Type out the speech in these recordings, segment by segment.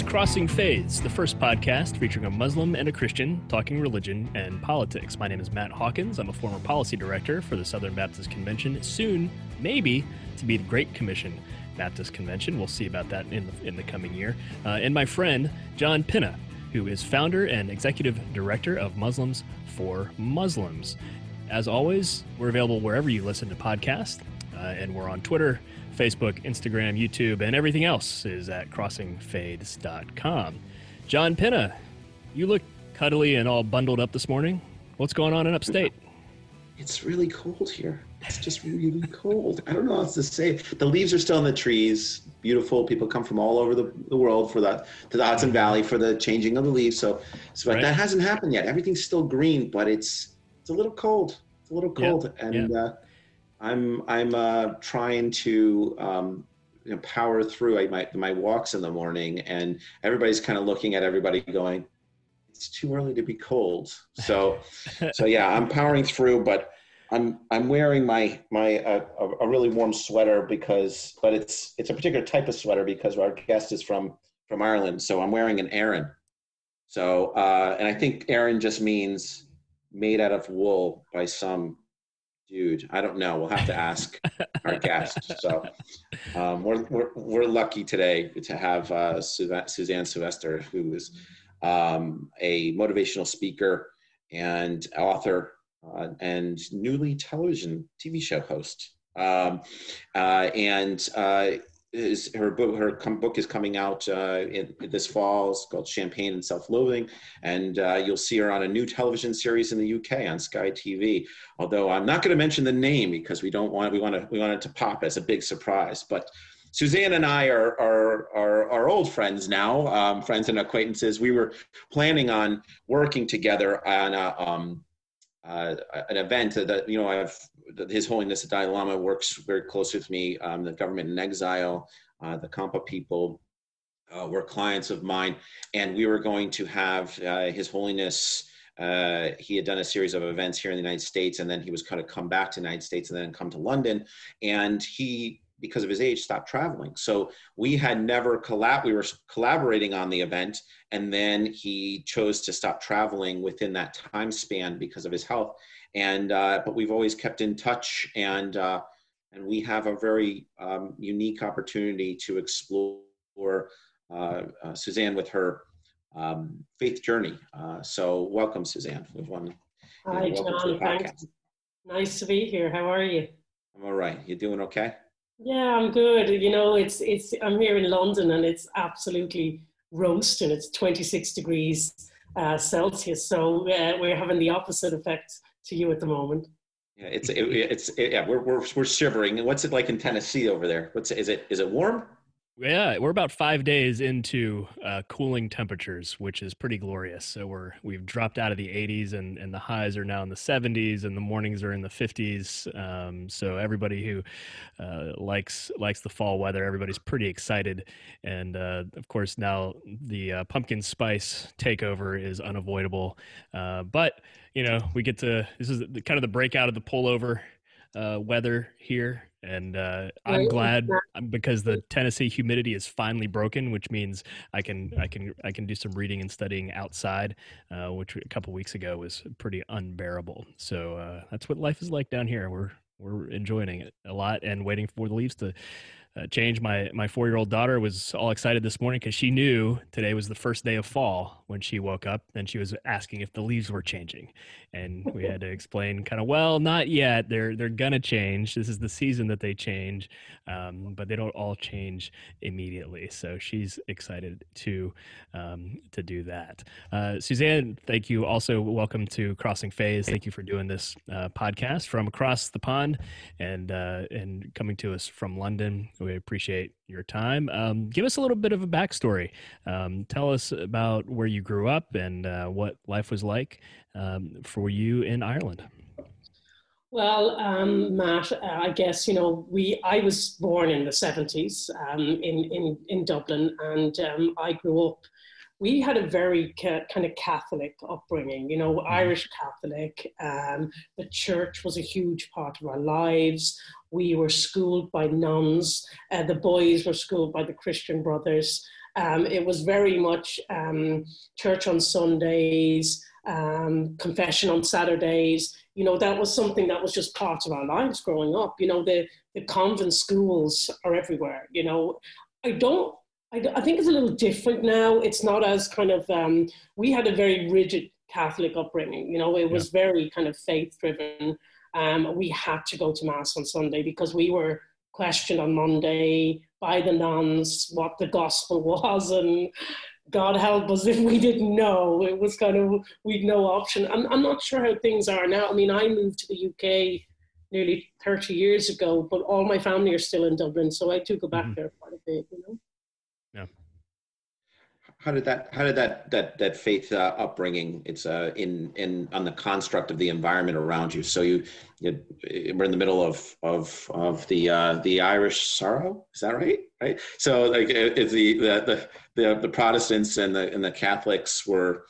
is Crossing Faiths, the first podcast featuring a Muslim and a Christian talking religion and politics. My name is Matt Hawkins. I'm a former policy director for the Southern Baptist Convention, soon, maybe, to be the Great Commission Baptist Convention. We'll see about that in the, in the coming year. Uh, and my friend, John Pinna, who is founder and executive director of Muslims for Muslims. As always, we're available wherever you listen to podcasts, uh, and we're on Twitter, Facebook, Instagram, YouTube, and everything else is at crossingfaiths.com. John Pinna, you look cuddly and all bundled up this morning. What's going on in upstate? It's really cold here. It's just really cold. I don't know what else to say. The leaves are still in the trees. Beautiful. People come from all over the, the world for that to the Hudson Valley for the changing of the leaves. So, so but right. that hasn't happened yet. Everything's still green, but it's it's a little cold. It's a little cold, yeah. and yeah. Uh, I'm I'm uh, trying to um, you know, power through my my walks in the morning, and everybody's kind of looking at everybody going, "It's too early to be cold." So, so yeah, I'm powering through, but I'm I'm wearing my my uh, a, a really warm sweater because, but it's it's a particular type of sweater because our guest is from from Ireland, so I'm wearing an Aran. So, uh, and I think Aran just means made out of wool by some dude. I don't know. We'll have to ask our guest. So um, we're, we're, we're lucky today to have uh, Suzanne Sylvester, who is um, a motivational speaker and author uh, and newly television TV show host. Um, uh, and uh, is her book her book is coming out uh, in, this fall. It's called champagne and self-loathing. And uh, you'll see her on a new television series in the uk on sky tv although i'm not going to mention the name because we don't want we want to we want it to pop as a big surprise. But Suzanne and I are are are, are old friends now, um, friends and acquaintances. We were planning on working together on a, um, uh, an event that you know I've His Holiness the Dalai Lama works very close with me. Um, the government in exile, uh, the Khampa people uh, were clients of mine, and we were going to have uh, His Holiness. Uh, he had done a series of events here in the United States, and then he was kind of come back to the United States and then come to London. And he because of his age stopped traveling so we had never collab we were collaborating on the event and then he chose to stop traveling within that time span because of his health and uh, but we've always kept in touch and uh, and we have a very um, unique opportunity to explore uh, uh suzanne with her um, faith journey. Uh, so welcome suzanne. With one hi john. Thanks. nice to be here. How are you? I'm all right. You doing okay? Yeah, I'm good. You know, it's it's I'm here in London and it's absolutely roasting. It's 26 degrees uh, Celsius, so uh, we're having the opposite effect to you at the moment. Yeah, it's it, it's it, yeah, we're we're we're shivering. What's it like in Tennessee over there? What's is it is it warm? Yeah, we're about five days into uh, cooling temperatures, which is pretty glorious. So we're we've dropped out of the 80s, and, and the highs are now in the 70s, and the mornings are in the 50s. Um, so everybody who uh, likes likes the fall weather, everybody's pretty excited. And uh, of course, now the uh, pumpkin spice takeover is unavoidable. Uh, but you know, we get to this is the, kind of the breakout of the pullover uh, weather here and uh, I'm glad because the Tennessee humidity is finally broken, which means I can I can I can do some reading and studying outside, uh, which a couple weeks ago was pretty unbearable. So uh, that's what life is like down here. We're we're enjoying it a lot and waiting for the leaves to uh, change. My my four year old daughter was all excited this morning because she knew today was the first day of fall when she woke up, and she was asking if the leaves were changing, and we had to explain kind of well, not yet. They're they're gonna change. This is the season that they change, um, but they don't all change immediately. So she's excited to um, to do that. Uh, Suzanne, thank you. Also, welcome to Crossing Faiths. Thank you for doing this uh, podcast from across the pond and uh, and coming to us from London. We appreciate your time. Um, give us a little bit of a backstory. Um, tell us about where you grew up and uh, what life was like um, for you in Ireland. Well, um, Matt, uh, I guess you know we. I was born in the seventies um, in in in Dublin, and um, I grew up we had a very ca- kind of Catholic upbringing, you know, mm-hmm. Irish Catholic. Um, the church was a huge part of our lives. We were schooled by nuns. Uh, the boys were schooled by the Christian Brothers. Um, it was very much um, church on Sundays, um, confession on Saturdays. You know, that was something that was just part of our lives growing up. You know, the, the convent schools are everywhere. You know, I don't I, I, think it's a little different now. It's not as kind of, um, we had a very rigid Catholic upbringing. You know, it was yeah. very kind of faith driven. Um, we had to go to Mass on Sunday because we were questioned on Monday by the nuns what the gospel was. And God help us if we didn't know. It was kind of, we'd no option. I'm, I'm not sure how things are now. I mean, I moved to the UK nearly 30 years ago, but all my family are still in Dublin. So I do go back mm-hmm. there quite a bit, you know. How did that? How did that that that faith uh, upbringing? It's uh, in in on the construct of the environment around you. So you, you we're in the middle of of of the uh, the Irish sorrow. Is that right? Right. So like is the the the the Protestants and the and the Catholics were.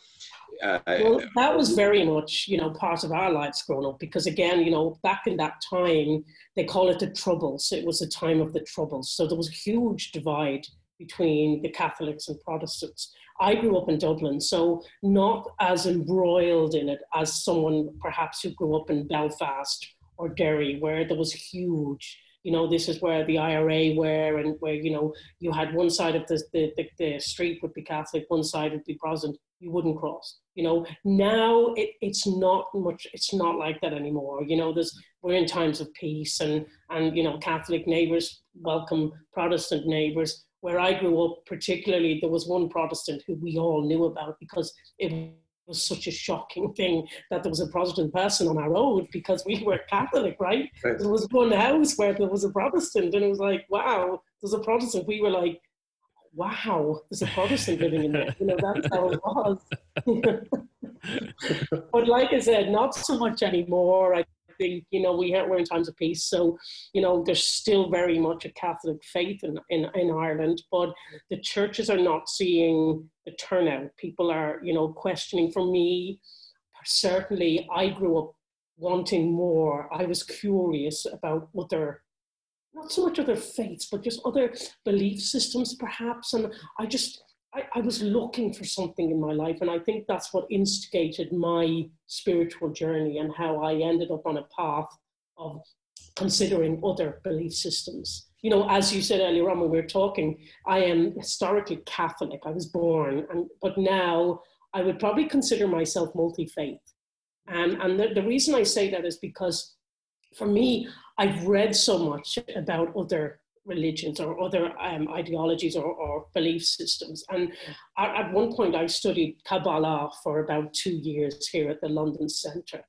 Uh, well, that was very much, you know, part of our lives growing up because, again, you know, back in that time, they call it the Troubles. It was a time of the Troubles. So there was a huge divide between the Catholics and Protestants. I grew up in Dublin, so not as embroiled in it as someone perhaps who grew up in Belfast or Derry, where there was huge. You know, this is where the IRA were, and where you know you had one side of the the, the, the street would be Catholic, one side would be Protestant. You wouldn't cross. You know, now it, it's not much. It's not like that anymore. You know, there's we're in times of peace, and and you know, Catholic neighbours welcome Protestant neighbours where I grew up, particularly, there was one Protestant who we all knew about because it was such a shocking thing that there was a Protestant person on our road because we were Catholic, right? right? There was one house where there was a Protestant, and it was like, wow, there's a Protestant. We were like, wow, there's a Protestant living in there. You know, that's how it was. but like I said, not so much anymore. I think you know we we're in times of peace, so you know there's still very much a Catholic faith in, in in Ireland, but the churches are not seeing the turnout. People are you know questioning. For me, certainly, I grew up wanting more. I was curious about other not so much other faiths, but just other belief systems, perhaps. And I just I, I, was looking for something in my life, and I think that's what instigated my spiritual journey and how I ended up on a path of considering other belief systems. You know, as you said earlier on when we were talking, I am historically Catholic. I was born, and but now I would probably consider myself multi-faith. And, and the, the reason I say that is because for me, I've read so much about other religions or other um, ideologies or, or, belief systems. And at, at, one point, I studied Kabbalah for about two years here at the London Centre.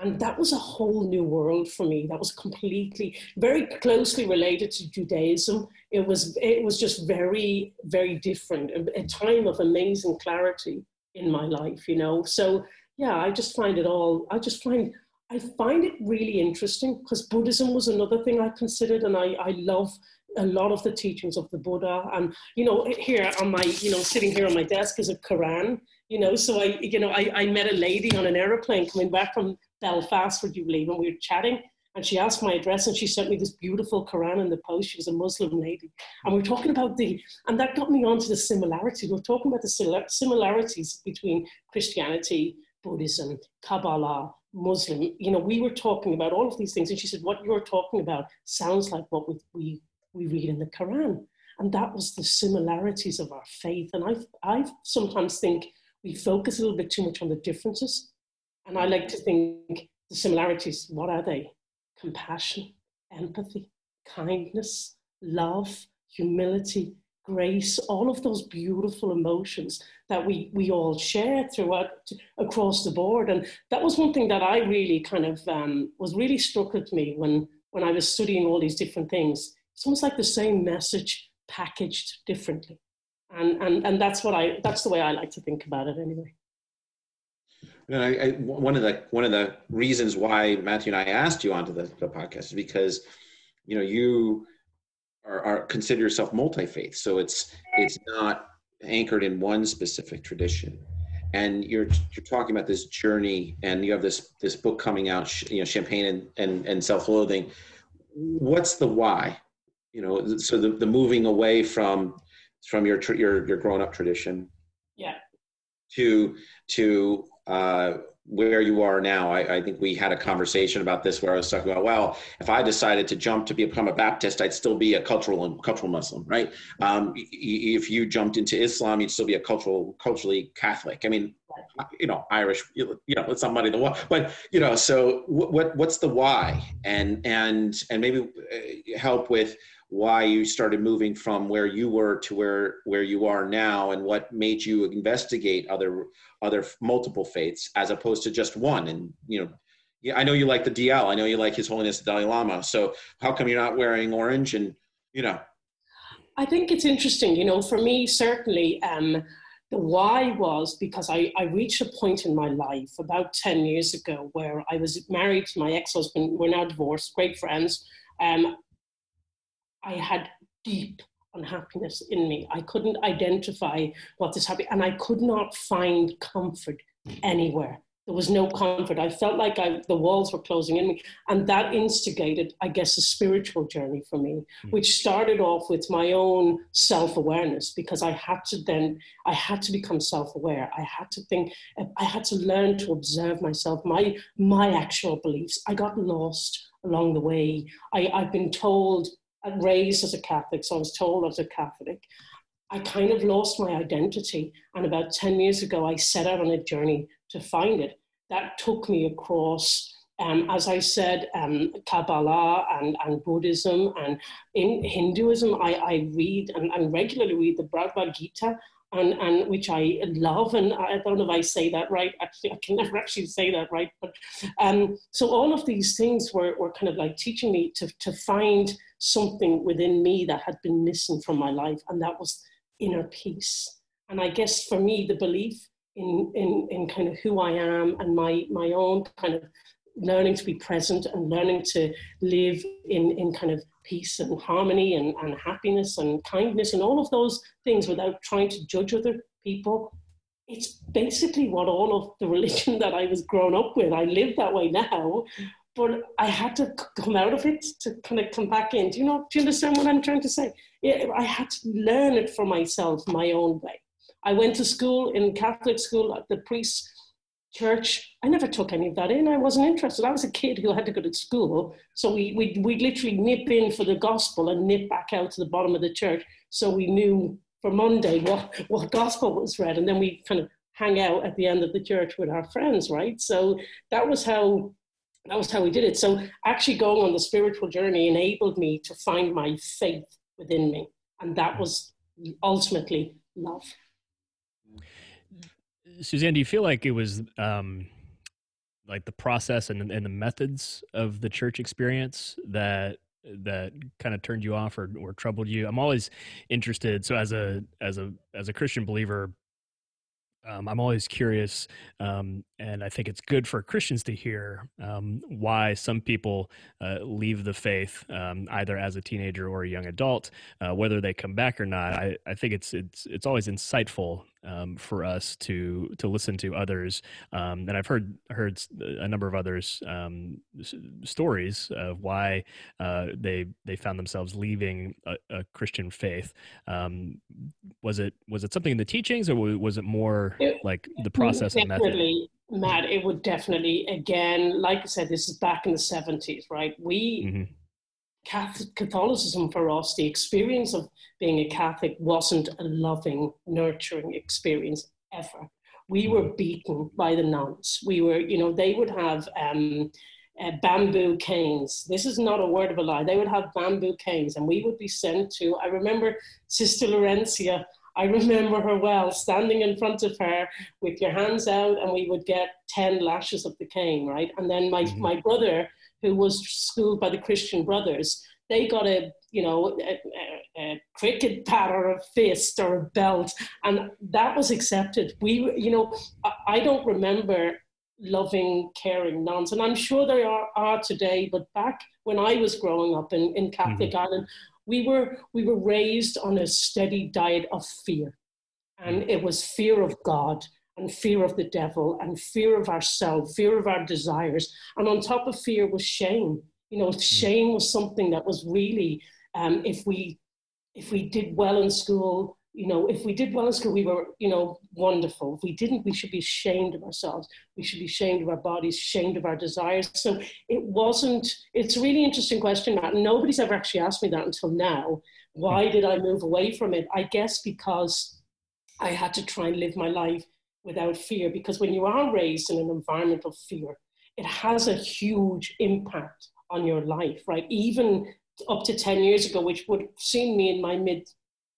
And that was a whole new world for me. That was completely, very closely related to Judaism. It was, it was just very, very different. A, a time of amazing clarity in my life, you know. So yeah, I just find it all. I just find I find it really interesting because Buddhism was another thing I considered, and I, I love a lot of the teachings of the Buddha. And, you know, here on my, you know, sitting here on my desk is a Quran, you know, so I, you know, I, I met a lady on an aeroplane coming back from Belfast, would you believe, and we were chatting. And she asked my address and she sent me this beautiful Quran in the post. She was a Muslim lady. And we are talking about the, and that got me onto the similarities. We are talking about the similarities between Christianity, Buddhism, Kabbalah, Muslim. You know, we were talking about all of these things. And she said, What you're talking about sounds like what we, we read in the Quran. And that was the similarities of our faith. And I, I sometimes think we focus a little bit too much on the differences. And I like to think the similarities, what are they? Compassion, empathy, kindness, love, humility, grace, all of those beautiful emotions that we, we all share throughout across the board. And that was one thing that I really kind of um, was really struck with me when, when I was studying all these different things it's almost like the same message packaged differently. And, and, and that's what I, that's the way I like to think about it anyway. And I, I, one of the one of the reasons why Matthew and I asked you onto the, the podcast is because, you know, you are, are consider yourself multi faith. So it's it's not anchored in one specific tradition and you're you're talking about this journey and you have this this book coming out you know champagne and and, and self-loathing what's the why you know so the, the moving away from from your your your grown up tradition yeah to to uh where you are now. I, I, think we had a conversation about this where I was talking about, well, if I decided to jump to become a Baptist, I'd still be a cultural cultural Muslim, right? Um, if you jumped into Islam, you'd still be a cultural culturally Catholic. I mean, you know, Irish, you know, it's somebody the why, but you know, so what what what's the why, and and and maybe uh, help with why you started moving from where you were to where where you are now and what made you investigate other other multiple faiths as opposed to just one and you know I know you like the DL. I know you like His Holiness the Dalai Lama. So how come you're not wearing orange? And you know, I think it's interesting. You know, for me, certainly, um, the why was because I, I reached a point in my life about ten years ago where I was married to my ex-husband. We're now divorced, great friends. Um, I had deep unhappiness in me. I couldn't identify what this happened, and I could not find comfort anywhere. There was no comfort. I felt like I, the walls were closing in me. And that instigated, I guess, a spiritual journey for me, mm. which started off with my own self awareness because I had to then, I had to become self aware. I had to think, I had to learn to observe myself, my, my actual beliefs. I got lost along the way. I, I've been told raised as a Catholic, so I was told I was a Catholic. I kind of lost my identity. And about 10 years ago, I set out on a journey to find it. That took me across, um, as I said, um, Kabbalah and, and Buddhism. And in Hinduism, I, I read and, and regularly read the Bhagavad Gita and, and which I love. And I don't know if I say that right. Actually, I can never actually say that right. But um, so all of these things were, were kind of like teaching me to, to find something within me that had been missing from my life, and that was inner peace. And I guess for me, the belief in, in, in kind of who I am and my, my own kind of learning to be present and learning to live in, in kind of peace and harmony and, and happiness and kindness and all of those things without trying to judge other people. It's basically what all of the religion that I was grown up with. I live that way now, but I had to come out of it to kind of come back in. Do you know? Do you understand what I'm trying to say? Yeah, I had to learn it for myself, my own way. I went to school in Catholic school. At the priests church. I never took any of that in. I wasn't interested. I was a kid who had to go to school. So we, we, we literally nip in for the gospel and nip back out to the bottom of the church. So we knew for Monday what, what gospel was read. And then we kind of hang out at the end of the church with our friends, right? So that was how that was how we did it. So actually going on the spiritual journey enabled me to find my faith within me. And that was ultimately love. Suzanne, do you feel like it was um, like the process and, and the methods of the church experience that that kind of turned you off or, or troubled you? I'm always interested. So as a as a as a Christian believer, um, I'm always curious, um, and I think it's good for Christians to hear um, why some people uh, leave the faith um, either as a teenager or a young adult, uh, whether they come back or not. I, I think it's it's it's always insightful um, for us to to listen to others. Um, and I've heard heard a number of others um, s- stories of why uh, they they found themselves leaving a, a Christian faith. Um, was it was it something in the teachings, or was it more it, like the process and method? Matt, it would definitely again, like I said, this is back in the seventies, right? We. Mm-hmm Catholicism for us, the experience of being a Catholic wasn't a loving, nurturing experience ever. We were mm. beaten by the nuns. We were, you know, they would have um, uh, bamboo canes. This is not a word of a lie. They would have bamboo canes, and we would be sent to. I remember Sister Laurentia. I remember her well, standing in front of her with your hands out, and we would get 10 lashes of the cane, right? And then my, mm-hmm. my brother who was schooled by the Christian Brothers, they got a you know a, a, a, cricket bat or a fist or a belt, and that was accepted. We you know I, I don't remember loving, caring nuns, and I'm sure there are, are today. But back when I was growing up in, in Catholic mm-hmm. Ireland, we were we were raised on a steady diet of fear And it was fear of God and fear of the devil and fear of ourselves, fear of our desires. And on top of fear was shame. You know, shame was something that was really, um, if we if we did well in school, you know, if we did well in school, we were, you know, wonderful. If we didn't, we should be ashamed of ourselves. We should be ashamed of our bodies, ashamed of our desires. So it wasn't, it's a really interesting question, Matt. Nobody's ever actually asked me that until now. Why did I move away from it? I guess because I had to try and live my life without fear. Because when you are raised in an environment of fear, it has a huge impact on your life, right? Even up to 10 years ago, which would have seen me in my mid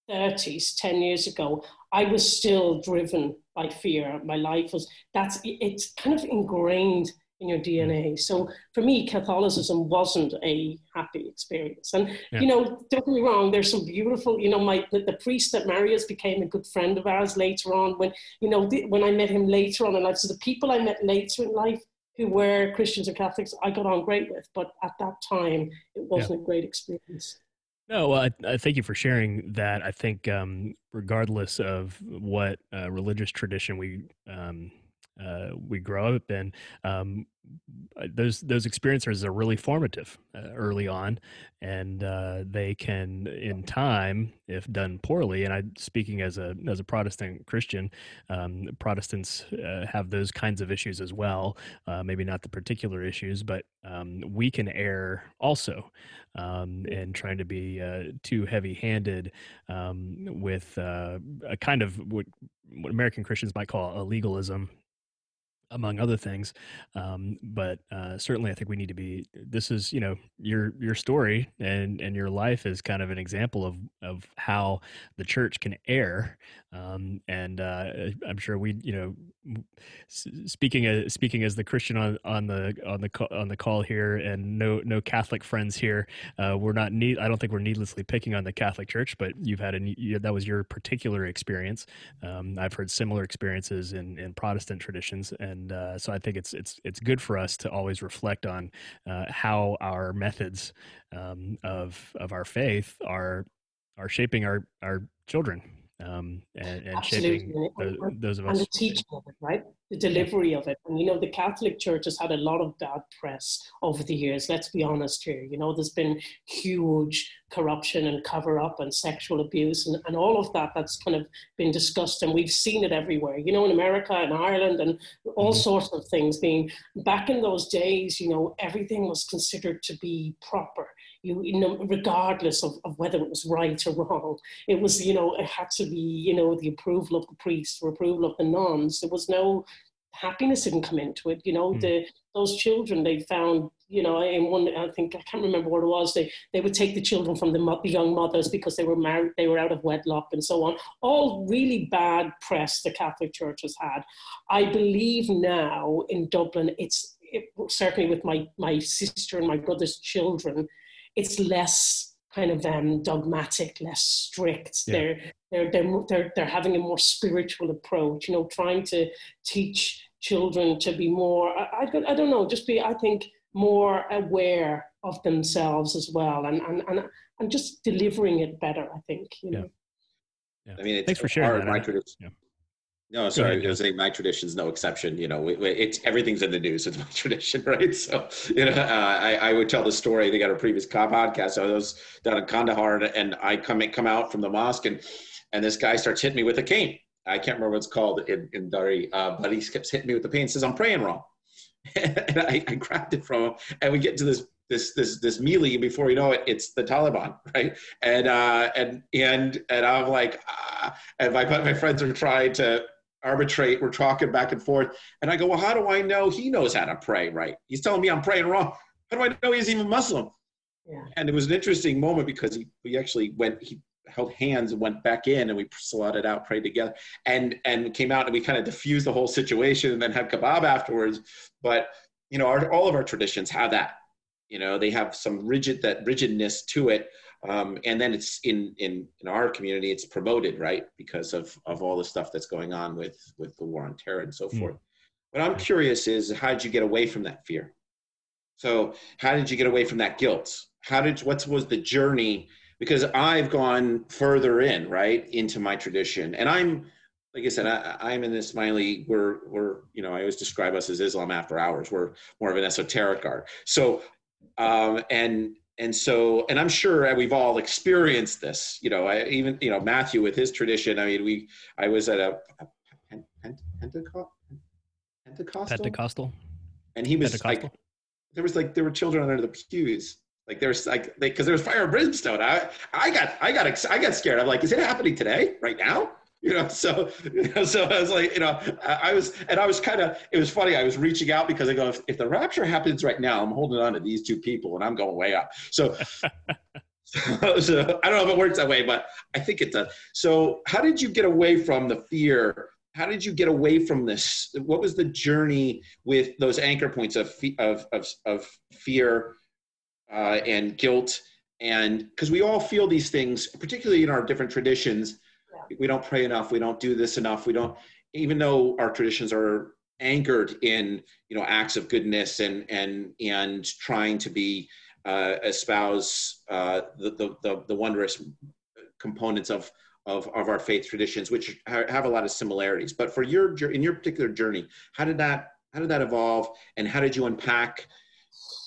30s 10 years ago i was still driven by fear my life was that's it's kind of ingrained in your dna so for me catholicism wasn't a happy experience and yeah. you know don't get me wrong there's some beautiful you know my the, the, priest that marius became a good friend of ours later on when you know the, when i met him later on in life so the people i met later in life who were christians or catholics i got on great with but at that time it wasn't yeah. a great experience no, well, I, I, thank you for sharing that. I think, um, regardless of what uh, religious tradition we um, uh, we grow up in, um, uh, those those experiences are really formative uh, early on, and uh, they can, in time, if done poorly. And I, speaking as a as a Protestant Christian, um, Protestants uh, have those kinds of issues as well. Uh, maybe not the particular issues, but um, we can err also um, in trying to be too heavy-handed um, with a kind of what, what American Christians might call a legalism among other things. Um, but uh, certainly, I think we need to be. This is, you know, your your story and and your life is kind of an example of of how the church can err. Um, and uh, I'm sure we, you know, speaking as speaking as the Christian on on the on the on the call here, and no no Catholic friends here. Uh, we're not need. I don't think we're needlessly picking on the Catholic Church, but you've had a you, that was your particular experience. Um, I've heard similar experiences in in Protestant traditions and and uh, so I think it's it's it's good for us to always reflect on uh, how our methods um, of of our faith are are shaping our our children um, and, and shaping those, those of us. And the teaching of it, right? The delivery of it. And, you know, the Catholic Church has had a lot of bad press over the years. Let's be honest here. You know, there's been huge corruption and cover up and sexual abuse and, and all of that that's kind of been discussed. And we've seen it everywhere, you know, in America and Ireland and all mm-hmm. sorts of things being back in those days, you know, everything was considered to be proper you, you know, regardless of, of whether it was right or wrong. It was, you know, it had to be, you know, the approval of the priest or approval of the nuns. There was no happiness didn't come into it. You know, mm. the those children they found, you know, in one I think I can't remember what it was. They they would take the children from the, the young mothers because they were married, they were out of wedlock, and so on. All really bad press the Catholic Church has had. I believe now in Dublin, it's it, certainly with my my sister and my brother's children it's less kind of um, dogmatic, less strict. Yeah. They're, they're, they're, they're, they're having a more spiritual approach, you know, trying to teach children to be more, I, I, I don't know, just be, I think, more aware of themselves as well and, and, and, and just delivering it better, I think, you know. Yeah. I mean, it's Thanks for sharing that. My tradition. Yeah. No, sorry. I was saying my tradition's no exception. You know, it's everything's in the news. It's my tradition, right? So, you know, uh, I, I would tell the story. They got a previous podcast. So I was down in Kandahar, and I come come out from the mosque, and and this guy starts hitting me with a cane. I can't remember what it's called in, in Dari, uh, but he keeps hitting me with the cane. Says I'm praying wrong, and I, I grabbed it from him, and we get to this this this this melee and before you know it it's the taliban right and uh and and and i'm like ah. and my my friends are trying to arbitrate. We're talking back and forth. And I go, well, how do I know he knows how to pray right? He's telling me I'm praying wrong. How do I know he's even Muslim? Yeah. And it was an interesting moment because he, he actually went, he held hands and went back in and we slotted out, prayed together and, and came out and we kind of diffused the whole situation and then had kebab afterwards. But, you know, our, all of our traditions have that, you know, they have some rigid, that rigidness to it um, and then it's in, in in our community it's promoted right because of of all the stuff that's going on with with the war on terror and so mm. forth what i'm curious is how did you get away from that fear so how did you get away from that guilt how did what was the journey because i've gone further in right into my tradition and i'm like I said, I, am in this Smiley. We're we're you know I always describe us as Islam after hours. We're more of an esoteric art. So um, and and so and I'm sure we've all experienced this. You know, I even you know Matthew with his tradition. I mean, we I was at a, a Pentecost Pentecostal Pentecostal, and he was like there was like there were children under the pews like there's like because there was fire and brimstone. I I got I got I got scared. I'm like, is it happening today, right now? You know, so you know, so I was like, you know, I, I was and I was kind of. It was funny. I was reaching out because I go, if, if, the rapture happens right now, I'm holding on to these two people and I'm going way up. So. so, so I don't know if it works that way, but I think it does. So, how did you get away from the fear how did you get away from this what was the journey with those anchor points of of of, of fear uh, and guilt and because we all feel these things particularly in our different traditions. We don't pray enough. We don't do this enough. We don't even though our traditions are anchored in you know acts of goodness and and and trying to be uh, espouse uh, the, the, the the wondrous components of of, of our faith traditions which have a lot of similarities. But for your in your particular journey how did that how did that evolve and how did you unpack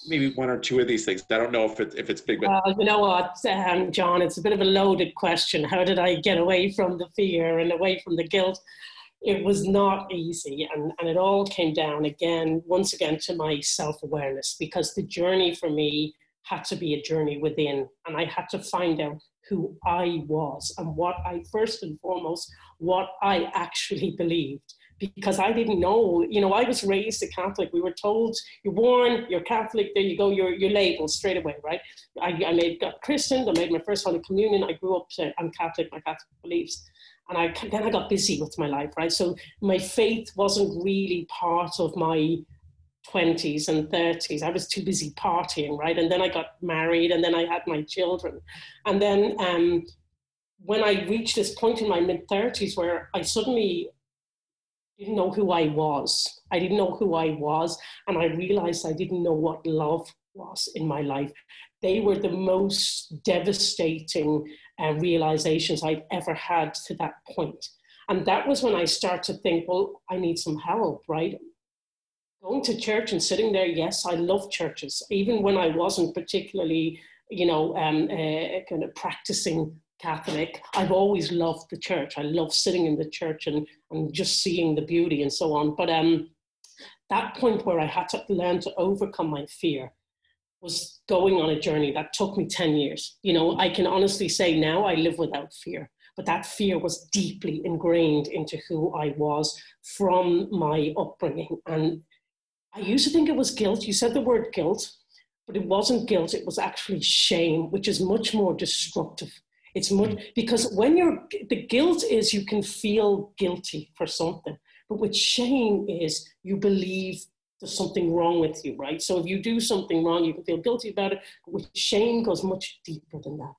maybe one or two of these things. I don't know if it's if it's big. But you know what, um, John, it's a bit of a loaded question. How did I get away from the fear and away from the guilt? It was not easy, and and it all came down again, once again, to my self awareness because the journey for me had to be a journey within, and I had to find out who I was and what I first and foremost what I actually believed because I didn't know. You know, I was raised a Catholic. We were told you're born, you're Catholic. There you go. You're you're labeled straight away, right? I, I made got christened. I made my first Holy Communion. I grew up. I'm Catholic. My Catholic beliefs. And I then I got busy with my life, right? So my faith wasn't really part of my 20s and 30s. I was too busy partying, right? And then I got married, and then I had my children, and then um, when I reached this point in my mid 30s where I suddenly didn't know who I was. I didn't know who I was, and I realized I didn't know what love was in my life. They were the most devastating uh, realizations I'd ever had to that point. And that was when I started to think, well, I need some help, right? Going to church and sitting there, yes, I love churches, even when I wasn't particularly, you know, um, uh, kind of practicing Catholic. I've always loved the church. I love sitting in the church and, and just seeing the beauty and so on. But um, that point where I had to learn to overcome my fear was going on a journey that took me 10 years. You know, I can honestly say now I live without fear, but that fear was deeply ingrained into who I was from my upbringing. And I used to think it was guilt. You said the word guilt, but it wasn't guilt, it was actually shame, which is much more destructive it's much mm. because when you're the guilt is you can feel guilty for something, but with shame is you believe there's something wrong with you, right? So if you do something wrong, you can feel guilty about it. But with shame goes much deeper than that.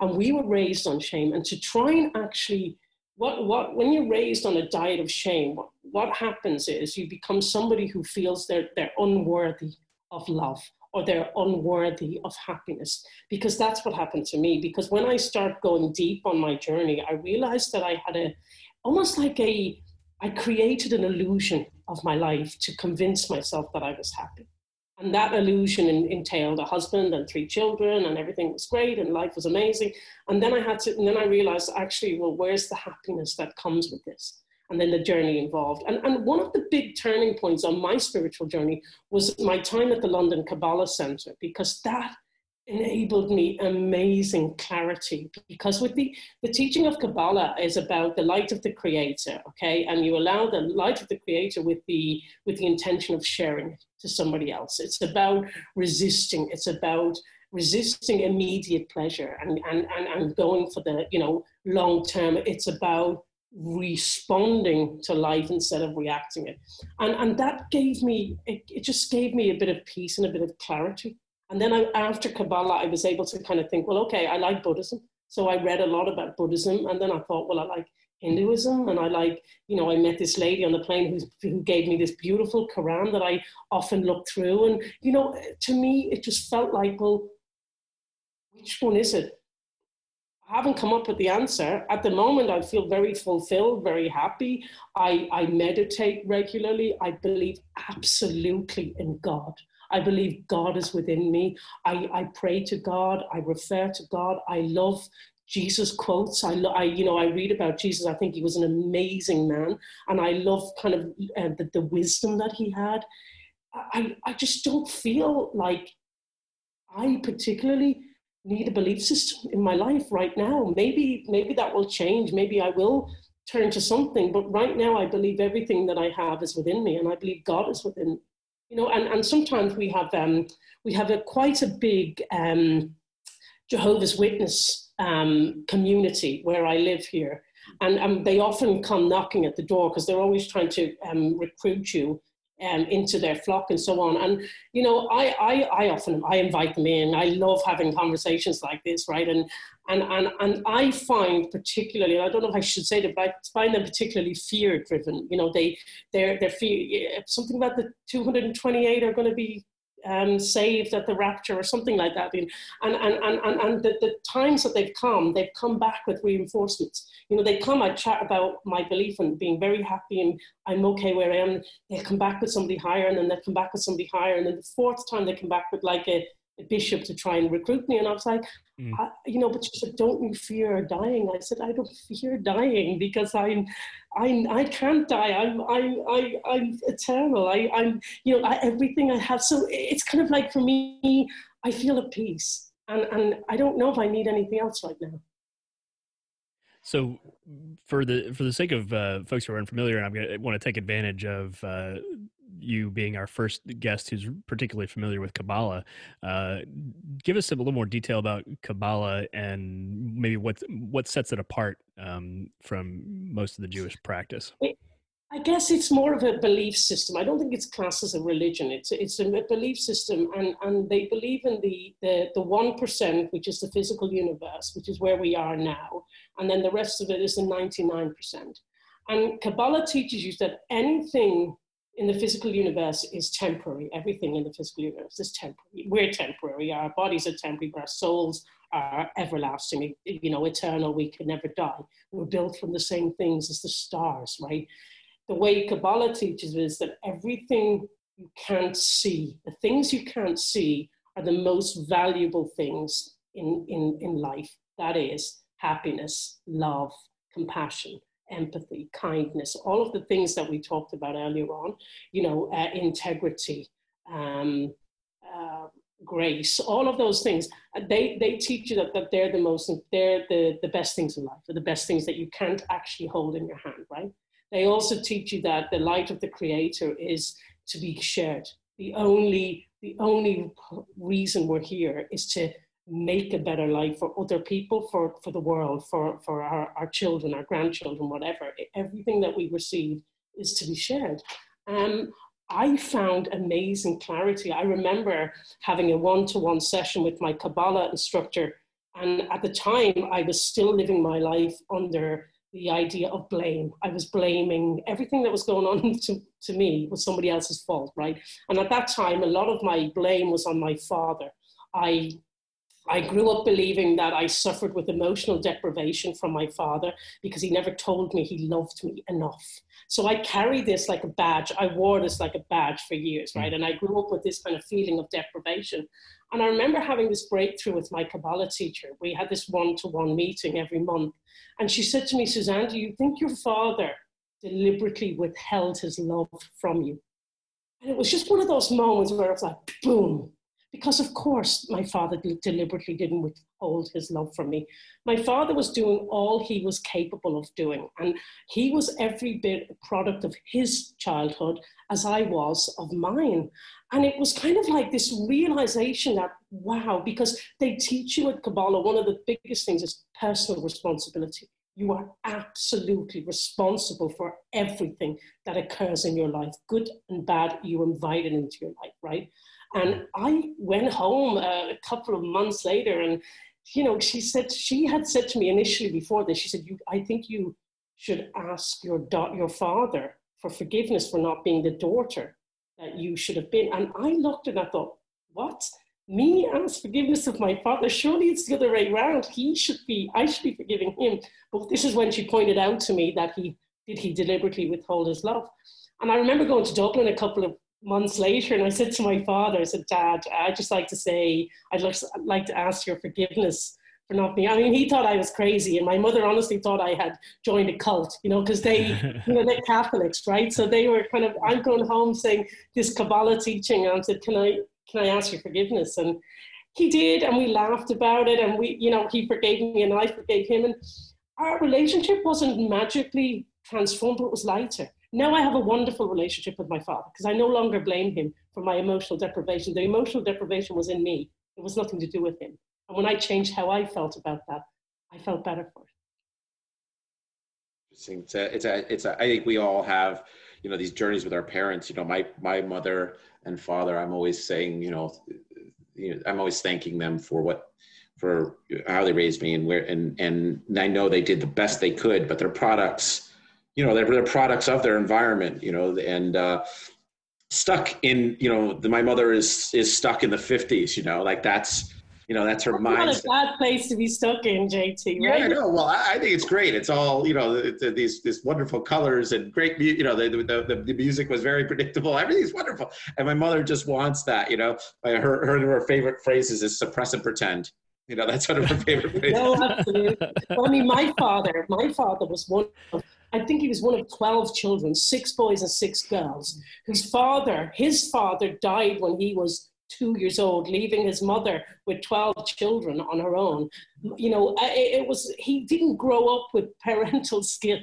And we were raised on shame, and to try and actually what, what, when you're raised on a diet of shame, what, what happens is you become somebody who feels they're, they're unworthy of love or they're unworthy of happiness. Because that's what happened to me. Because when I start going deep on my journey, I realized that I had a almost like a I created an illusion of my life to convince myself that I was happy. And that illusion entailed a husband and three children, and everything was great, and life was amazing. And then I had to, and then I realized actually, well, where's the happiness that comes with this? And then the journey involved. And, and one of the big turning points on my spiritual journey was my time at the London Kabbalah Center, because that enabled me amazing clarity. Because with the the teaching of kabbalah is about the light of the creator okay? And you allow the light of the creator with the with the intention of sharing it to somebody else. It's about resisting. It's about resisting immediate pleasure and and and, and going for the you know long term. It's about responding to life instead of reacting it. And and that gave me it, it just gave me a bit of peace and a bit of clarity. And then I, after kabbalah i was able to kind of think well okay i like buddhism. So i read a lot about buddhism and then i thought well i like hinduism and i like you know i met this lady on the plane who, who gave me this beautiful quran that i often look through. And you know to me it just felt like well which one is it I haven't come up with the answer. At the moment, I feel very fulfilled, very happy. I, I meditate regularly. I believe absolutely in God. I believe God is within me. I, I pray to God. I refer to God. I love Jesus quotes. I, I, you know, I read about Jesus. I think he was an amazing man, and I love kind of uh, the, the wisdom that he had. I, I just don't feel like I particularly need a belief system in my life right now. Maybe, maybe that will change. Maybe I will turn to something. But right now, I believe everything that I have is within me, and I believe God is within. You know, and, and sometimes we have um, we have a quite a big um, Jehovah's Witness um, community where I live here, and um, they often come knocking at the door because they're always trying to um, recruit you um, into their flock and so on. And you know, I, I, I often I invite them in. I love having conversations like this, right? And and and and I find particularly, I don't know if I should say that, but I find them particularly fear driven. You know, they they're they're fear something about the 228 are going to be um, saved at the rapture or something like that. And, and, and, and, and the, the times that they've come, they've come back with reinforcements. You know, they come, I chat about my belief and being very happy and I'm okay where I am. They'll come back with somebody higher and then they'll come back with somebody higher. And then the fourth time they come back with like a, a bishop to try and recruit me. And I was like, mm. I, you know, but she said, don't you fear dying? I said, I don't fear dying because I'm, I'm, I can't die. I'm, I'm, I, I'm eternal. I, I'm, you know, I, everything I have. So it's kind of like for me, I feel at peace. And, and I don't know if I need anything else right now. So, for the for the sake of uh, folks who are unfamiliar, I'm going to want to take advantage of uh, you being our first guest who's particularly familiar with Kabbalah. Uh, give us a little more detail about Kabbalah and maybe what what sets it apart um, from most of the Jewish practice. I guess it's more of a belief system. I don't think it's classed as a religion. It's it's a belief system, and, and they believe in the the the one percent, which is the physical universe, which is where we are now, and then the rest of it is the ninety nine percent. And Kabbalah teaches you that anything in the physical universe is temporary. Everything in the physical universe is temporary. We're temporary. Our bodies are temporary, but our souls are everlasting, you know, eternal. We can never die. We're built from the same things as the stars, right? The way Kabbalah teaches is that everything you can't see, the things you can't see, are the most valuable things in, in, in life. That is happiness, love, compassion empathy, kindness, all of the things that we talked about earlier on, you know, uh, integrity, um, uh, grace, all of those things. Uh, they, they teach you that, that they're the most, they're the, the best things in life, or the best things that you can't actually hold in your hand, right? They also teach you that the light of the creator is to be shared. The only, the only reason we're here is to make a better life for other people, for, for the world, for, for our, our children, our grandchildren, whatever. Everything that we receive is to be shared. Um, I found amazing clarity. I remember having a one to one session with my Kabbalah instructor. And at the time, I was still living my life under the idea of blame. I was blaming everything that was going on to, to me was somebody else's fault, right? And at that time, a lot of my blame was on my father. I I grew up believing that I suffered with emotional deprivation from my father because he never told me he loved me enough. So I carried this like a badge. I wore this like a badge for years, right? Mm. And I grew up with this kind of feeling of deprivation. And I remember having this breakthrough with my Kabbalah teacher. We had this one to one meeting every month. And she said to me, Suzanne, do you think your father deliberately withheld his love from you? And it was just one of those moments where it was like, boom, because of course my father deliberately didn't withhold his love from me. My father was doing all he was capable of doing and he was every bit a product of his childhood as i was of mine. And it was kind of like this realization that wow because they teach you at kabbalah one of the biggest things is personal responsibility. You are absolutely responsible for everything that occurs in your life good and bad you invite it into your life right and I went home uh, a couple of months later, and you know, she said she had said to me initially before this. She said, "You, I think you should ask your da- your father for forgiveness for not being the daughter that you should have been." And I looked and I thought, "What?" me ask forgiveness of my father. Surely it's the other way around. He should be, I should be forgiving him. But this is when she pointed out to me that he did he deliberately withhold his love. And I remember going to Dublin a couple of months later and I said to my father, I said, Dad, I'd just like to say, I'd like to ask your forgiveness for not being. I mean, he thought I was crazy, and my mother honestly thought I had joined a cult, you know, because they, you know, they're Catholics, right? So they were kind of. I'm going home saying this Kabbalah teaching, and I said, "Can I, can I ask your forgiveness?" And he did, and we laughed about it, and we, you know, he forgave me, and I forgave him, and our relationship wasn't magically transformed, but it was lighter. Now I have a wonderful relationship with my father because I no longer blame him for my emotional deprivation. The emotional deprivation was in me. It was nothing to do with him. And when I changed how I felt about that, I felt better for it. Interesting. It's a, it's a, it's a, I think we all have, you know, these journeys with our parents. You know, my my mother and father. I'm always saying, you know, you know I'm always thanking them for what, for how they raised me and where, and and I know they did the best they could, but their products, you know, they're, they're products of their environment. You know, and. uh stuck in you know the, my mother is is stuck in the 50s you know like that's you know that's her that's mindset. Not a bad place to be stuck in, JT. Right? Yeah, I know. Well, I, I think it's great. It's all you know, these these wonderful colors and great. You know, the, the the music was very predictable. Everything's wonderful, and my mother just wants that. You know, her her her favorite phrases is suppress and pretend. You know, that's one of her favorite phrases. no, absolutely. I mean, my father, my father was one of I think he was one of 12 children, six boys and six girls, whose father, his father died when he was two years old, leaving his mother with 12 children on her own. You know, it was, he didn't grow up with parental skill.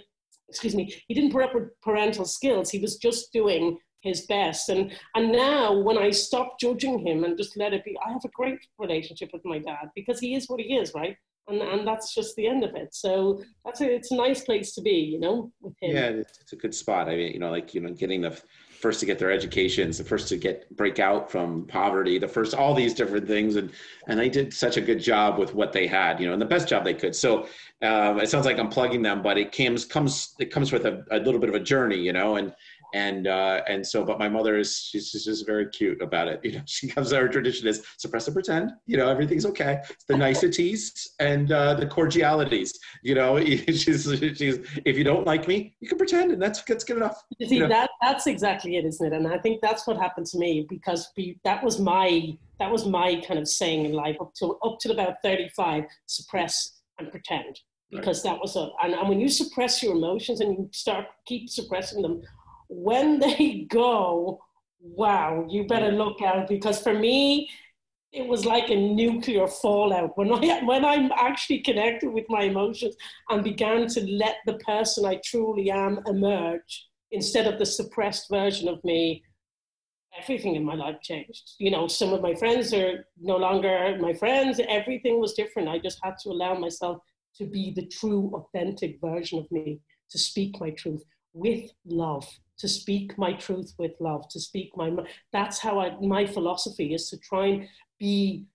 Excuse me, he didn't grow up with parental skills. He was just doing his best. And, and now when I stop judging him and just let it be, I have a great relationship with my dad because he is what he is, right? And and that's just the end of it. So that's a, it's a nice place to be, you know, with him. Yeah, it's a good spot. I mean, you know, like you know, getting the first to get their educations, the first to get break out from poverty, the first all these different things, and and they did such a good job with what they had, you know, and the best job they could. So um, it sounds like I'm plugging them, but it comes comes it comes with a, a little bit of a journey, you know, and and uh, and so but my mother is she's, she's just very cute about it. You know she comes our tradition is suppress and pretend. You know everything's okay. It's the niceties and uh, the cordialities. You know she's she's if you don't like me you can pretend and that's that's good enough. You see you know? that that's exactly it isn't it? And i think that's what happened to me because we, that was my that was my kind of saying in life up to up to about 35 suppress and pretend. Because right. that was a and, and when you suppress your emotions and you start keep suppressing them when they go, wow, you better look out because for me, it was like a nuclear fallout when I when I'm actually connected with my emotions and began to let the person I truly am emerge instead of the suppressed version of me. Everything in my life changed. You know, some of my friends are no longer my friends. Everything was different. I just had to allow myself to be the true, authentic version of me, to speak my truth with love to speak my truth with love, to speak my, that's how I, my philosophy is to try and be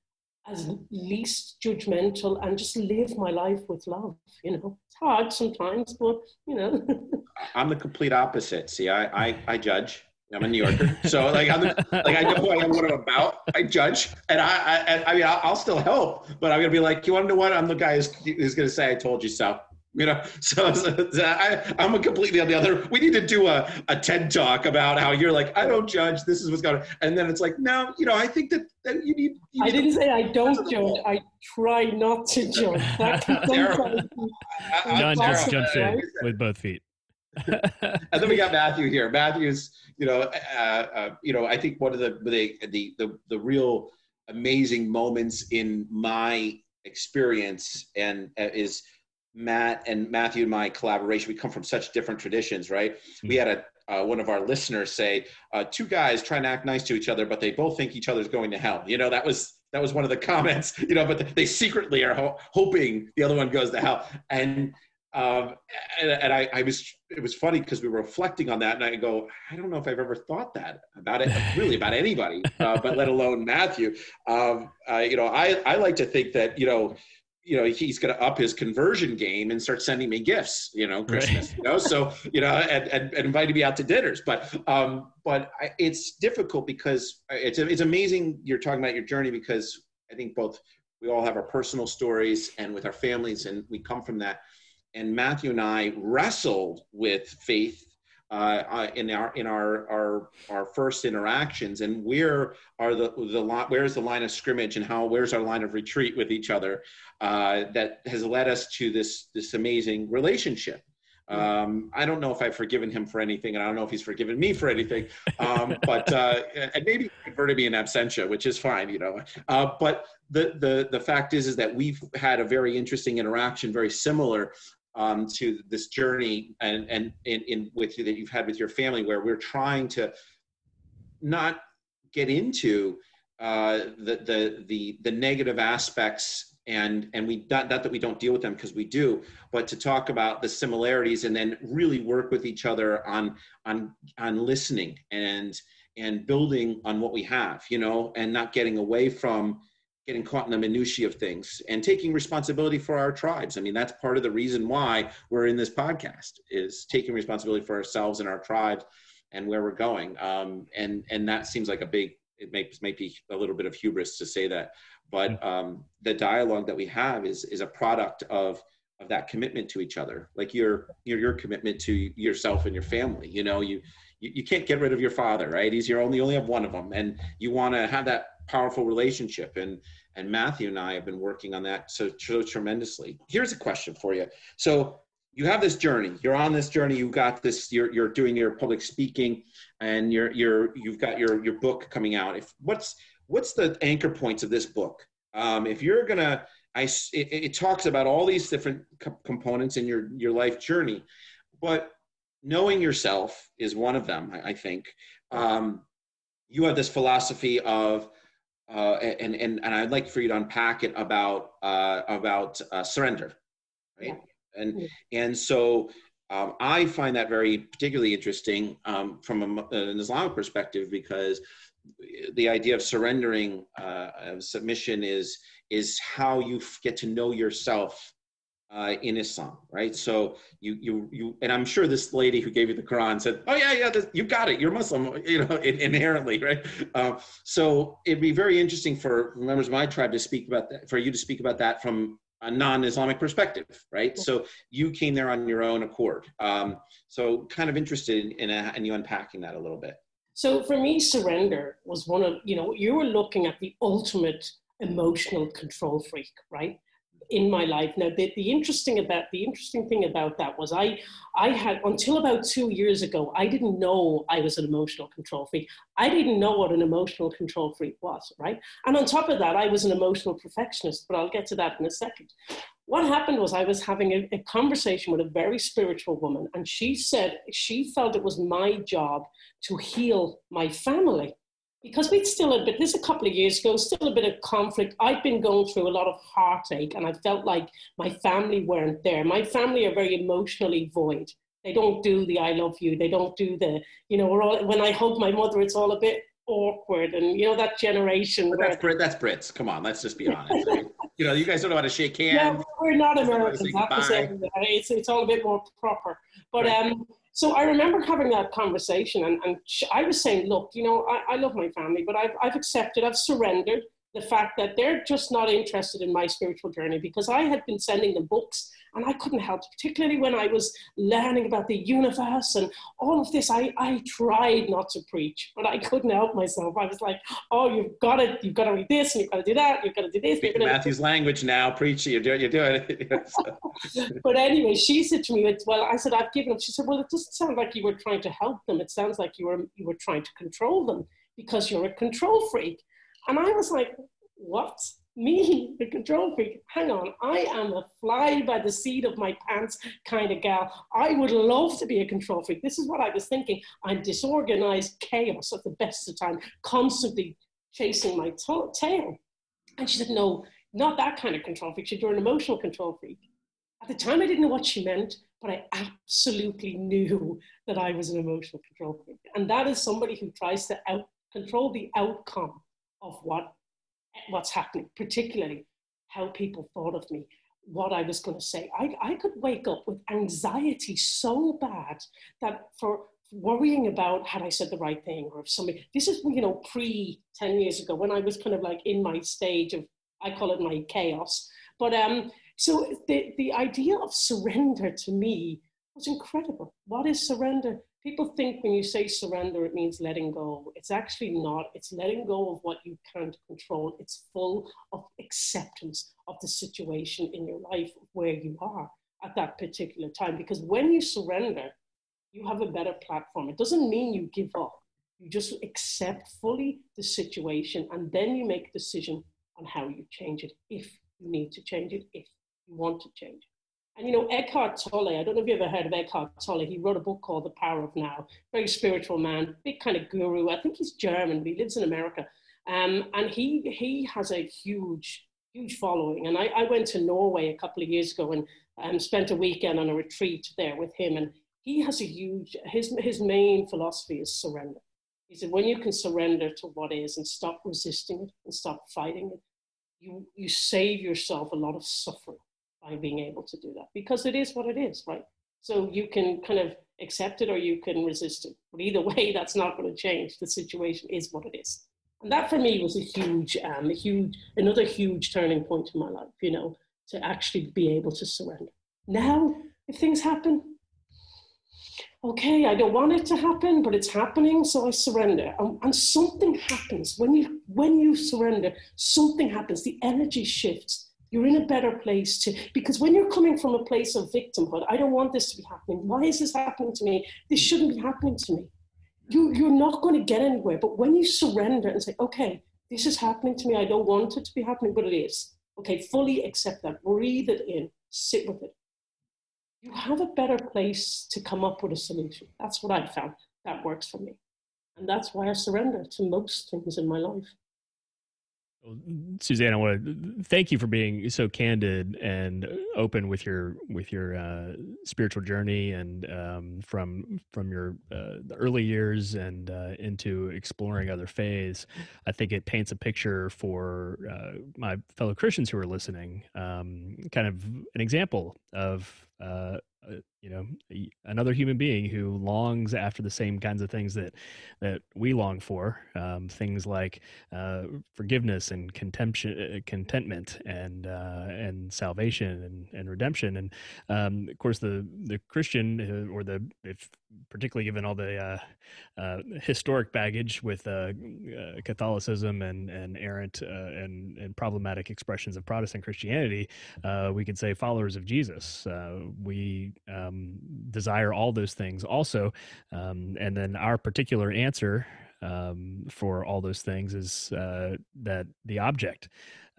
as least judgmental and just live my life with love. You know, it's hard sometimes, but you know. I'm the complete opposite. See, I, I, I judge. I'm a New Yorker, so like I'm the, like I know who I am, what I'm about. I judge, and I I, I mean I'll, I'll, still help, but I'm gonna be like, you want to know what? I'm the guy who's, who's gonna say, "I told you so." You know so, so, so I, i'm a completely on the other we need to do a, a ted talk about how you're like i don't judge this is what's going on. And then it's like no you know i think that, that you need you i didn't say i don't judge i try not to judge. That john just jumps in with both feet. And then we got matthew here. Matthew's you know uh, uh, you know i think one of the the the the, the real amazing moments in my experience and uh, is Matt and Matthew and my collaboration, we come from such different traditions, right? Mm-hmm. We had a uh, one of our listeners say, uh, two guys trying to act nice to each other, but they both think each other's going to hell. You know, that was that was one of the comments. You know, but they secretly are ho- hoping the other one goes to hell. And um, and, and I, I, was it was funny because we were reflecting on that, and I go, I don't know if I've ever thought that about it, really about anybody, uh, but let alone Matthew. Um, uh, you know, I I like to think that you know you know he's going to up his conversion game and start sending me gifts you know christmas right. you know so you know and, and, and, inviting me out to dinners but um but I, it's difficult because it's it's amazing you're talking about your journey because i think both we all have our personal stories and with our families and we come from that and matthew and i wrestled with faith uh, uh, in our in our, our our first interactions and where are the the where's the line of scrimmage and how where's our line of retreat with each other uh, that has led us to this this amazing relationship um, I don't know if I've forgiven him for anything, and I don't know if he's forgiven me for anything. Um, but uh, and maybe converted me in absentia, which is fine, you know. Uh, but the the the fact is, is that we've had a very interesting interaction, very similar um, to this journey and and in, in with you that you've had with your family, where we're trying to not get into uh, the the the the negative aspects and and we not, not that we don't deal with them because we do but to talk about the similarities and then really work with each other on on on listening and and building on what we have you know and not getting away from getting caught in the minutiae of things and taking responsibility for our tribes. I mean, that's part of the reason why we're in this podcast is taking responsibility for ourselves and our tribes and where we're going. Um, and and that seems like a big. It may, may be a little bit of hubris to say that, but um, the dialogue that we have is is a product of of that commitment to each other, like your your your commitment to yourself and your family. You know, you you, you can't get rid of your father, right? He's your only only have one of them, and you want to have that powerful relationship. And and Matthew and I have been working on that so, so tremendously. Here's a question for you. So you have this journey. You're on this journey. You've got this. You're you're doing your public speaking, and you're you're you've got your your book coming out. If what's what's the anchor points of this book? Um, if you're gonna, I it, it talks about all these different co- components in your your life journey, but knowing yourself is one of them. I, I think um, you have this philosophy of uh, and, and, and I'd like for you to unpack it about, uh, about uh, surrender, right? And, and so um, I find that very particularly interesting um, from a, an Islamic perspective because the idea of surrendering uh, of submission is, is how you get to know yourself uh, in Islam, right? So you you you, and I'm sure this lady who gave you the Quran said, "Oh yeah, yeah, this, you got it. You're Muslim, you know, inherently, right?" Uh, so it'd be very interesting for members of my tribe to speak about that, for you to speak about that from a non-Islamic perspective, right? So you came there on your own accord. Um, so kind of interested in, in, a, in you unpacking that a little bit. So for me, surrender was one of you know you were looking at the ultimate emotional control freak, right? In my life. Now, the, the interesting about the interesting thing about that was I I had until about two years ago I didn't know I was an emotional control freak. I didn't know what an emotional control freak was, right? And on top of that, I was an emotional perfectionist. But I'll get to that in a second. What happened was I was having a, a conversation with a very spiritual woman, and she said she felt it was my job to heal my family because we'd still a bit, this a couple of years ago, still a bit of conflict. I've been going through a lot of heartache and I felt like my family weren't there. My family are very emotionally void. They don't do the I love you. They don't do the, you know, we're all, when I hug my mother, it's all a bit awkward. And, you know, that generation. But that's, Brit, that's Brits. Come on, let's just be honest. you know, you guys don't know how to shake hands. No, we're not Americans. It's, it's all a bit more proper. But, right. um, so I remember having that conversation, and, and I was saying, look, you know, I, I love my family, but I've, I've accepted, I've surrendered the fact that they're just not interested in my spiritual journey because I had been sending them books and I couldn't help, particularly when I was learning about the universe and all of this. I, I tried not to preach, but I couldn't help myself. I was like, oh, you've got to, you've got to read this and you've got to do that, you've got to do this. Speak Matthew's language now, preach, you're doing, you're doing it. but anyway, she said to me, well, I said, I've given up. She said, well, it doesn't sound like you were trying to help them. It sounds like you were, you were trying to control them because you're a control freak. And I was like, what? Me, the control freak? Hang on, I am a fly by the seat of my pants kind of gal. I would love to be a control freak. This is what I was thinking. I'm disorganized chaos at the best of time, constantly chasing my t- tail. And she said, no, not that kind of control freak. She, you're an emotional control freak. At the time, I didn't know what she meant, but I absolutely knew that I was an emotional control freak. And that is somebody who tries to out control the outcome of what what's happening, particularly how people thought of me, what I was going to say. I, I could wake up with anxiety so bad that for worrying about had I said the right thing or if somebody, this is, you know, pre 10 years ago when I was kind of like in my stage of, I call it my chaos. But um, so the, the idea of surrender to me was incredible. What is surrender? People think when you say surrender, it means letting go. It's actually not. It's letting go of what you can't control. It's full of acceptance of the situation in your life where you are at that particular time. Because when you surrender, you have a better platform. It doesn't mean you give up. You just accept fully the situation and then you make a decision on how you change it if you need to change it, if you want to change it. And you know, Eckhart Tolle, I don't know if you've ever heard of Eckhart Tolle. He wrote a book called The Power of Now. Very spiritual man, big kind of guru. I think he's German, but he lives in America. Um, and he he has a huge, huge following. And I, I went to Norway a couple of years ago and um, spent a weekend on a retreat there with him. And he has a huge, his, his main philosophy is surrender. He said, when you can surrender to what is and stop resisting it and stop fighting it, you, you save yourself a lot of suffering by being able to do that because it is what it is, right? So you can kind of accept it or you can resist it. But either way, that's not going to change. The situation is what it is. And that for me was a huge, um, a huge, another huge turning point in my life, you know, to actually be able to surrender. Now, if things happen, okay, I don't want it to happen, but it's happening, so I surrender. And, and something happens when you when you surrender. Something happens. The energy shifts you're in a better place to because when you're coming from a place of victimhood i don't want this to be happening. Why is this happening to me? This shouldn't be happening to me. You, you're not going to get anywhere. But when you surrender and say okay this is happening to me. I don't want it to be happening but it is. Okay fully accept that. Breathe it in. Sit with it. You have a better place to come up with a solution. That's what i've found. That works for me. And that's why i surrender to most things in my life Suzanne, I want to thank you for being so candid and open with your with your uh, spiritual journey and um, from from your uh, early years and uh, into exploring other faiths. I think it paints a picture for uh, my fellow Christians who are listening, um, kind of an example of uh, you know another human being who longs after the same kinds of things that that we long for um, things like uh, forgiveness and contemption uh, contentment and uh, and salvation and, and redemption and um, of course the the Christian uh, or the if particularly given all the uh, uh, historic baggage with Catholicism and and errant and and problematic expressions of Protestant Christianity, uh, we could say followers of Jesus. we desire all those things also, um, and then our particular answer um, for all those things is that the object.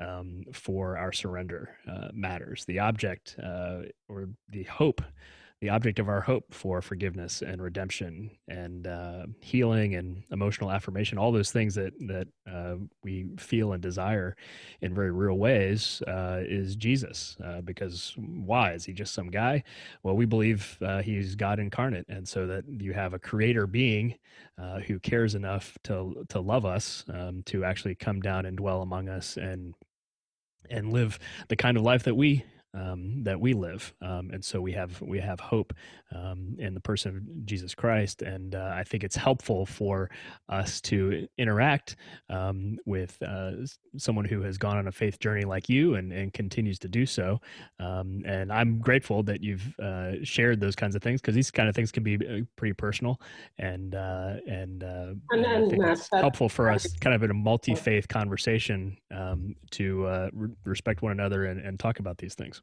Um, for our surrender matters. The object or the hope the object of our hope for forgiveness and redemption and uh, healing and emotional affirmation, all those things that that uh, we feel and desire in very real ways, uh, is Jesus. Uh, because why is he just some guy? Well, we believe uh, he's God incarnate, and so that you have a creator being uh, who cares enough to to love us, um, to actually come down and dwell among us and and live the kind of life that we um, that we live, um, and so we have we have hope um, in the person of Jesus Christ, and uh, I think it's helpful for us to interact um, with uh, someone who has gone on a faith journey like you and, and continues to do so. Um, and I'm grateful that you've uh, shared those kinds of things because these kind of things can be uh, pretty personal, and uh, and, uh, and, and I think it's helpful for us, kind of in a multi faith conversation, um, to re- respect one another and, and talk about these things.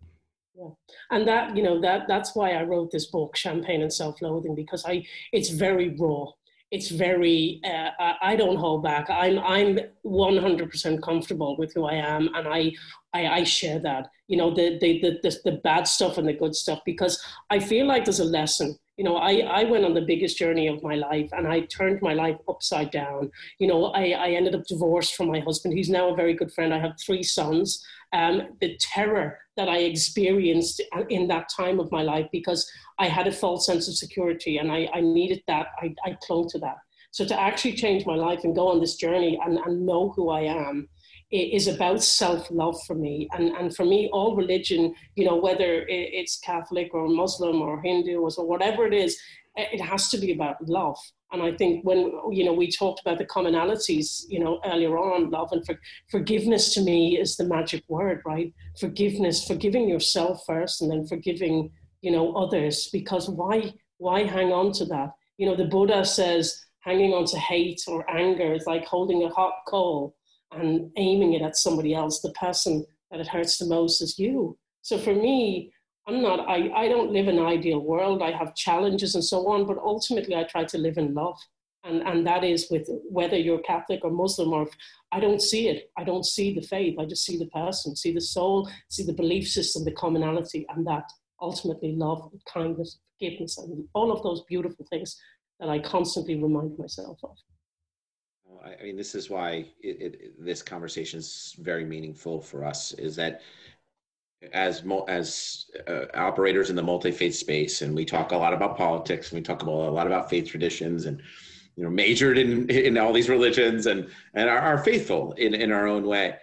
Yeah. And that, you know, that that's why I wrote this book, Champagne and Self-Loathing, because I it's very raw. It's very uh, I don't hold back. I'm I'm 100% comfortable with who I am, and I I, I share that. You know, the, the the the the bad stuff and the good stuff, because I feel like there's a lesson you know, I, I went on the biggest journey of my life and I turned my life upside down. You know, I, I ended up divorced from my husband. He's now a very good friend. I have three sons. Um, the terror that I experienced in that time of my life because I had a false sense of security and I, I needed that. I, I clung to that. So to actually change my life and go on this journey and, and know who I am is about self-love for me. And and for me all religion you know whether it's catholic or muslim or hindu or whatever it is it has to be about love. And i think when you know we talked about the commonalities you know earlier on love and for, forgiveness to me is the magic word right? Forgiveness forgiving yourself first and then forgiving you know others. Because why why hang on to that? You know the buddha says hanging on to hate or anger is like holding a hot coal and aiming it at somebody else. The person that it hurts the most is you. So for me, I'm not, I, I don't live an ideal world. I have challenges and so on, but ultimately I try to live in love. And, and that is with whether you're Catholic or Muslim or I don't see it. I don't see the faith. I just see the person, see the soul, see the belief system, the commonality, and that ultimately love, kindness, forgiveness, and all of those beautiful things that I constantly remind myself of. I mean, this is why it, it, this conversation is very meaningful for us. Is that as as uh, operators in the multi-faith space, and we talk a lot about politics, and we talk about a lot about faith traditions, and you know, majored in in all these religions, and and are, are faithful in in our own way.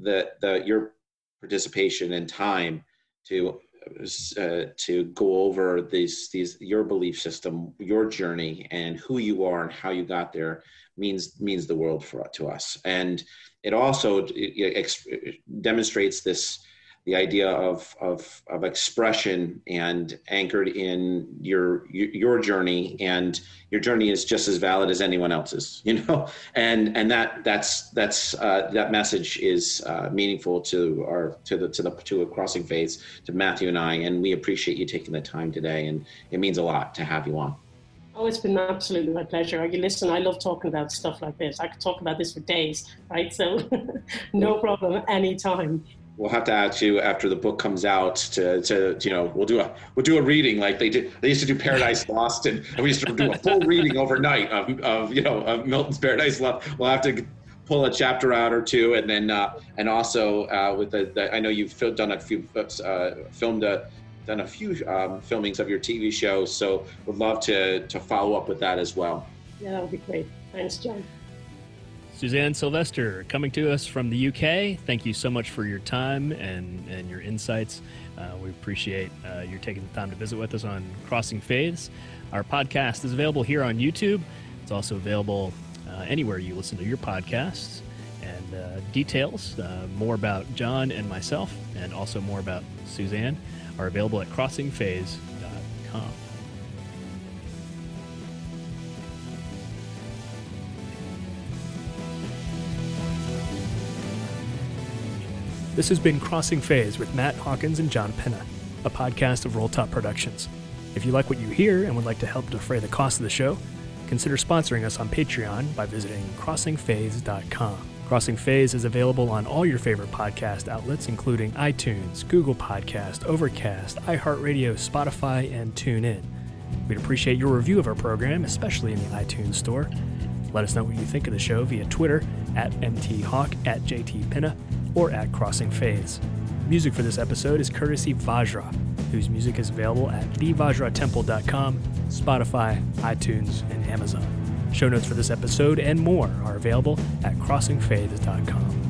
The the your participation and time to uh, to go over these these your belief system, your journey, and who you are and how you got there means means the world for to us. And it also it, it demonstrates this the idea of, of, of expression and anchored in your, your journey and your journey is just as valid as anyone else's, you know? And, and that, that's, that's, uh, that message is uh, meaningful to our, to the, to the, to a Crossing Faiths to Matthew and I, and we appreciate you taking the time today. And it means a lot to have you on. Oh, it's been absolutely my pleasure. You listen, I love talking about stuff like this. I could talk about this for days, right? So no problem anytime we'll have to ask you after the book comes out to, to, you know we'll do a we'll do a reading like they did they used to do Paradise Lost and, we used to do a full reading overnight of, of you know of Milton's Paradise Lost. We'll have to pull a chapter out or two and then uh, and also uh, with the, the, I know you've done a few uh, filmed a done a few um, filmings of your TV show so would love to to follow up with that as well. Yeah, that would be great. Thanks, John. Suzanne Sylvester coming to us from the UK. Thank you so much for your time and, and your insights. Uh, we appreciate uh, your taking the time to visit with us on Crossing Faiths. Our podcast is available here on YouTube. It's also available uh, anywhere you listen to your podcasts. And uh, details, uh, more about John and myself, and also more about Suzanne, are available at crossingfaiths.com. This has been Crossing Faiths with Matt Hawkins and John Penna, a podcast of Rolltop Productions. If you like what you hear and would like to help defray the cost of the show, consider sponsoring us on Patreon by visiting crossingfaiths.com. Crossing Faiths is available on all your favorite podcast outlets, including iTunes, Google Podcast, Overcast, iHeartRadio, Spotify, and TuneIn. We'd appreciate your review of our program, especially in the iTunes Store. Let us know what you think of the show via Twitter at mthawk at jtpinna or at Crossing Faiths. Music for this episode is courtesy Vajra, whose music is available at thevajratemple.com, Spotify, iTunes, and Amazon. Show notes for this episode and more are available at crossingfaiths.com.